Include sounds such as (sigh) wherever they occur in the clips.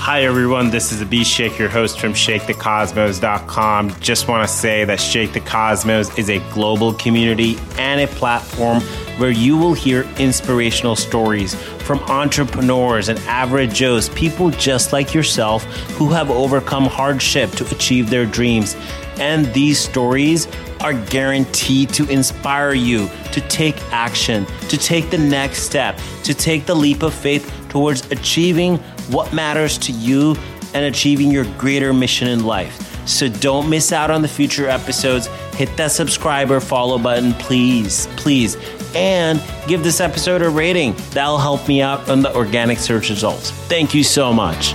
Hi, everyone. This is Abhishek, your host from ShakeTheCosmos.com. Just want to say that Shake the Cosmos is a global community and a platform where you will hear inspirational stories from entrepreneurs and average Joes, people just like yourself who have overcome hardship to achieve their dreams. And these stories are guaranteed to inspire you to take action, to take the next step, to take the leap of faith towards achieving what matters to you and achieving your greater mission in life. So don't miss out on the future episodes. Hit that subscribe or follow button, please, please. And give this episode a rating. That'll help me out on the organic search results. Thank you so much.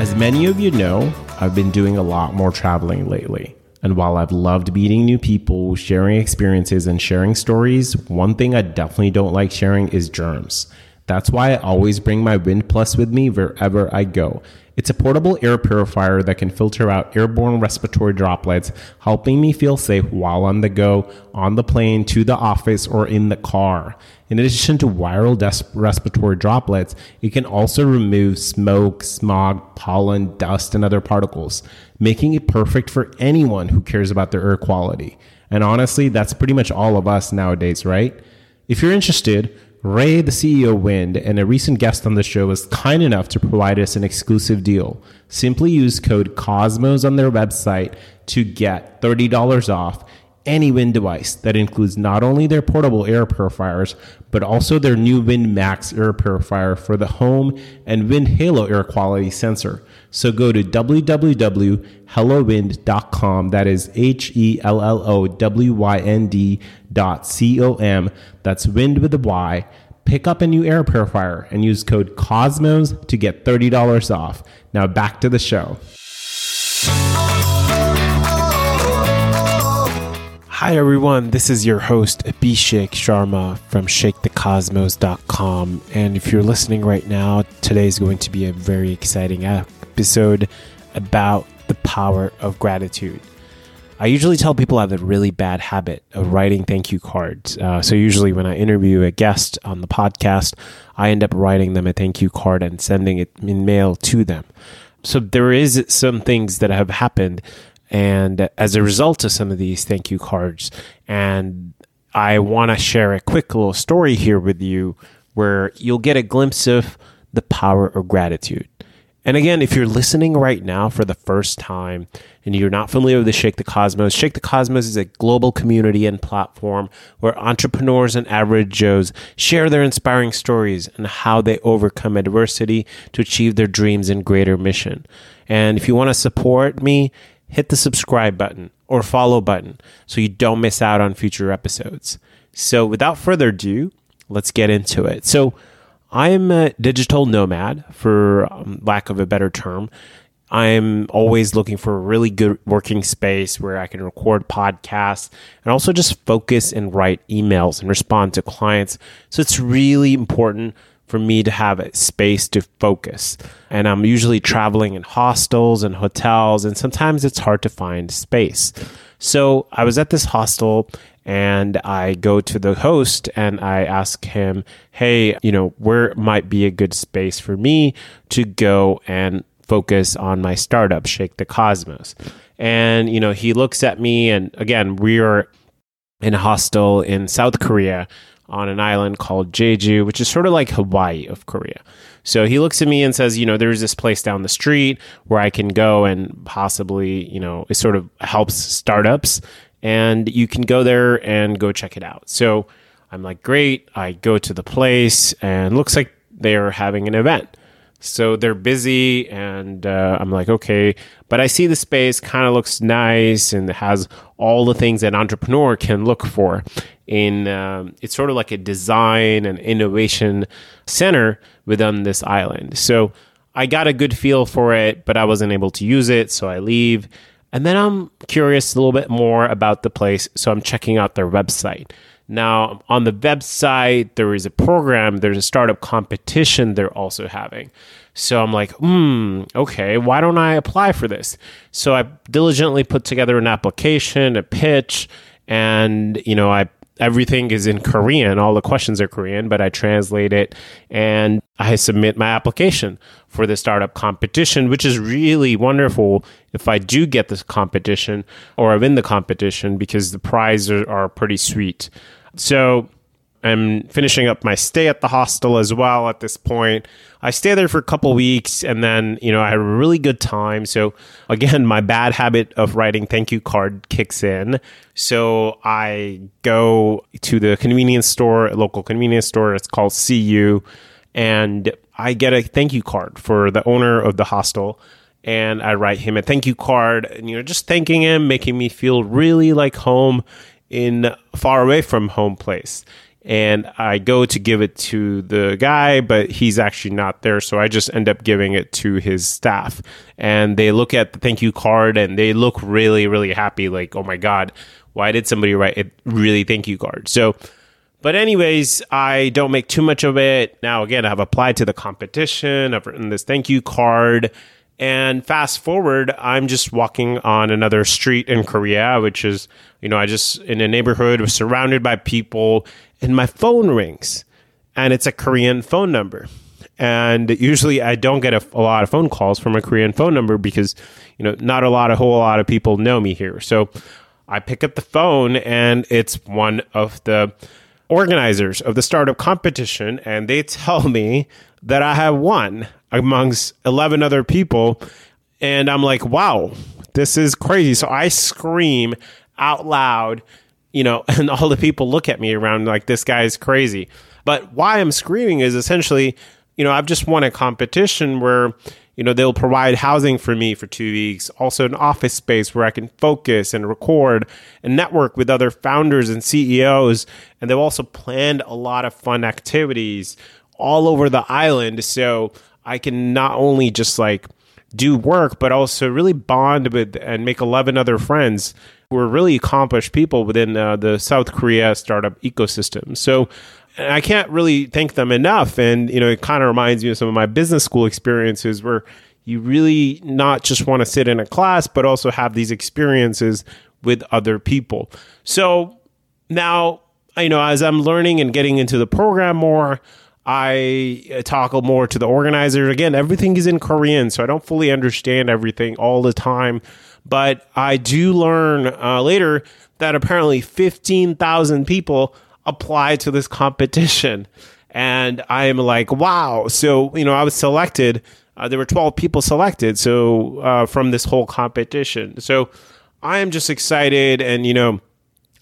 As many of you know, I've been doing a lot more traveling lately. And while I've loved meeting new people, sharing experiences, and sharing stories, one thing I definitely don't like sharing is germs. That's why I always bring my Wynd Plus with me wherever I go. It's a portable air purifier that can filter out airborne respiratory droplets, helping me feel safe while on the go, on the plane, to the office, or in the car. In addition to viral des- respiratory droplets, it can also remove smoke, smog, pollen, dust, and other particles, making it perfect for anyone who cares about their air quality. And honestly, that's pretty much all of us nowadays, right? If you're interested, Ray, the CEO Wynd, and a recent guest on the show was kind enough to provide us an exclusive deal. Simply use code COSMOS on their website to get $30 off any Wynd device that includes not only their portable air purifiers, but also their new Wynd Max air purifier for the home and Wynd Halo air quality sensor. So go to www.hellowynd.com. That is H E L L O W Y N D dot C O M. That's wind with a Y. Pick up a new air purifier and use code COSMOS to get $30 off. Now back to the show. Hi, everyone. This is your host, Abhishek Sharma from ShakeTheCosmos.com. And if you're listening right now, today is going to be a very exciting episode about the power of gratitude. I usually tell people I have a really bad habit of writing thank you cards. Uh, so, usually, when I interview a guest on the podcast, I end up writing them a thank you card and sending it in mail to them. So, there is some things that have happened and as a result of some of these thank you cards, and I want to share a quick little story here with you where you'll get a glimpse of the power of gratitude. And again, if you're listening right now for the first time and you're not familiar with the Shake the Cosmos, Shake the Cosmos is a global community and platform where entrepreneurs and average Joes share their inspiring stories and how they overcome adversity to achieve their dreams and greater mission. And if you want to support me, hit the subscribe button or follow button so you don't miss out on future episodes. So, without further ado, let's get into it. So, I'm a digital nomad, for um, lack of a better term. I'm always looking for a really good working space where I can record podcasts and also just focus and write emails and respond to clients. So it's really important for me to have a space to focus. And I'm usually traveling in hostels and hotels, and sometimes it's hard to find space. So I was at this hostel and I go to the host and I ask him, hey, you know, where might be a good space for me to go and focus on my startup, Shake the Cosmos? And, you know, he looks at me, and again, we are in a hostel in South Korea on an island called Jeju, which is sort of like Hawaii of Korea. So he looks at me and says, you know, there's this place down the street where I can go and possibly, you know, it sort of helps startups and you can go there and go check it out. So I'm like, great. I go to the place and looks like they're having an event. So they're busy, and uh, I'm like, okay. But I see the space kind of looks nice and has all the things that entrepreneur can look for. In um, it's sort of like a design and innovation center within this island. So I got a good feel for it, but I wasn't able to use it, so I leave. And then I'm curious a little bit more about the place, so I'm checking out their website. Now, on the website, there is a program, there's a startup competition they're also having. So I'm like, hmm, okay, why don't I apply for this? So I diligently put together an application, a pitch, and, you know, I everything is in Korean. All the questions are Korean, but I translate it. And I submit my application for the startup competition, which is really wonderful if I do get this competition or I win the competition because the prizes are, are pretty sweet. So I'm finishing up my stay at the hostel as well at this point. I stay there for a couple weeks and then, you know, I had a really good time. So again, my bad habit of writing thank you card kicks in. So I go to the convenience store, local convenience store. It's called CU and I get a thank you card for the owner of the hostel and I write him a thank you card and you know just thanking him making me feel really like home in far away from home place and I go to give it to the guy, but he's actually not there. So I just end up giving it to his staff. And they look at the thank you card and they look really, really happy. Like, oh my God, why did somebody write a really thank you card? So, but anyways, I don't make too much of it. Now, again, I've applied to the competition. I've written this thank you card. And fast forward, I'm just walking on another street in Korea, which is, you know, I just in a neighborhood was surrounded by people, and my phone rings, and it's a Korean phone number. And usually I don't get a, a, lot of phone calls from a Korean phone number because, you know, not a lot, a whole lot of people know me here. So I pick up the phone, and it's one of the organizers of the startup competition, and they (laughs) tell me that I have won amongst 11 other people. And I'm like, wow, this is crazy. So I scream out loud, you know, (laughs) and all the people look at me around like, this guy is crazy. But why I'm screaming is essentially, you know, I've just won a competition where, you know, they'll provide housing for me for two weeks, also an office space where I can focus and record and network with other founders and CEOs. And they've also planned a lot of fun activities all over the island. So I can not only just like do work, but also really bond with and make 11 other friends who are really accomplished people within uh, the South Korea startup ecosystem. So I can't really thank them enough. And, you know, it kind of reminds me of some of my business school experiences where you really not just want to sit in a class, but also have these experiences with other people. So now, you know, as I'm learning and getting into the program more, I uh, talk more to the organizer. Again, everything is in Korean, so I don't fully understand everything all the time. But I do learn uh, later that apparently 15,000 people apply to this competition. And I am like, wow. So, you know, I was selected. Uh, there were 12 people selected. So, uh, from this whole competition. So, I am just excited. And, you know,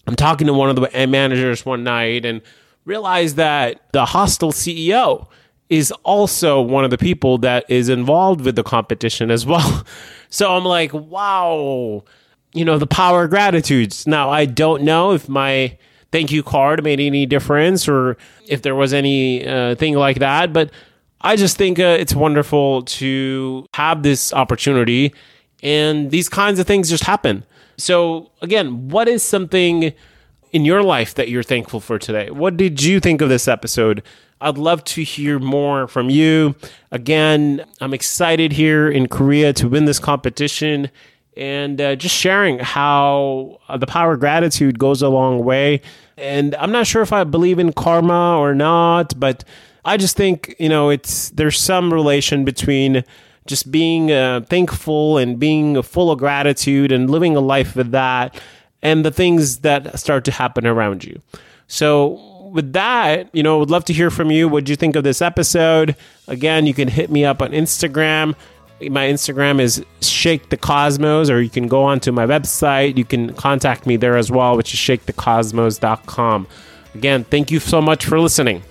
I'm talking to one of the managers one night and realize that the hostel CEO is also one of the people that is involved with the competition as well. (laughs) So I'm like, wow, you know, the power of gratitudes. Now, I don't know if my thank you card made any difference or if there was any uh, thing like that, but I just think uh, it's wonderful to have this opportunity and these kinds of things just happen. So, again, what is something in your life that you're thankful for today. What did you think of this episode? I'd love to hear more from you. Again, I'm excited here in Korea to win this competition and uh, just sharing how uh, the power of gratitude goes a long way. And I'm not sure if I believe in karma or not, but I just think, you know, it's there's some relation between just being uh, thankful and being full of gratitude and living a life with that and the things that start to happen around you. So, with that, you know, I would love to hear from you. What do you think of this episode? Again, you can hit me up on Instagram. My Instagram is Shake the Cosmos, or you can go onto my website. You can contact me there as well, which is shakethecosmos.com. Again, thank you so much for listening.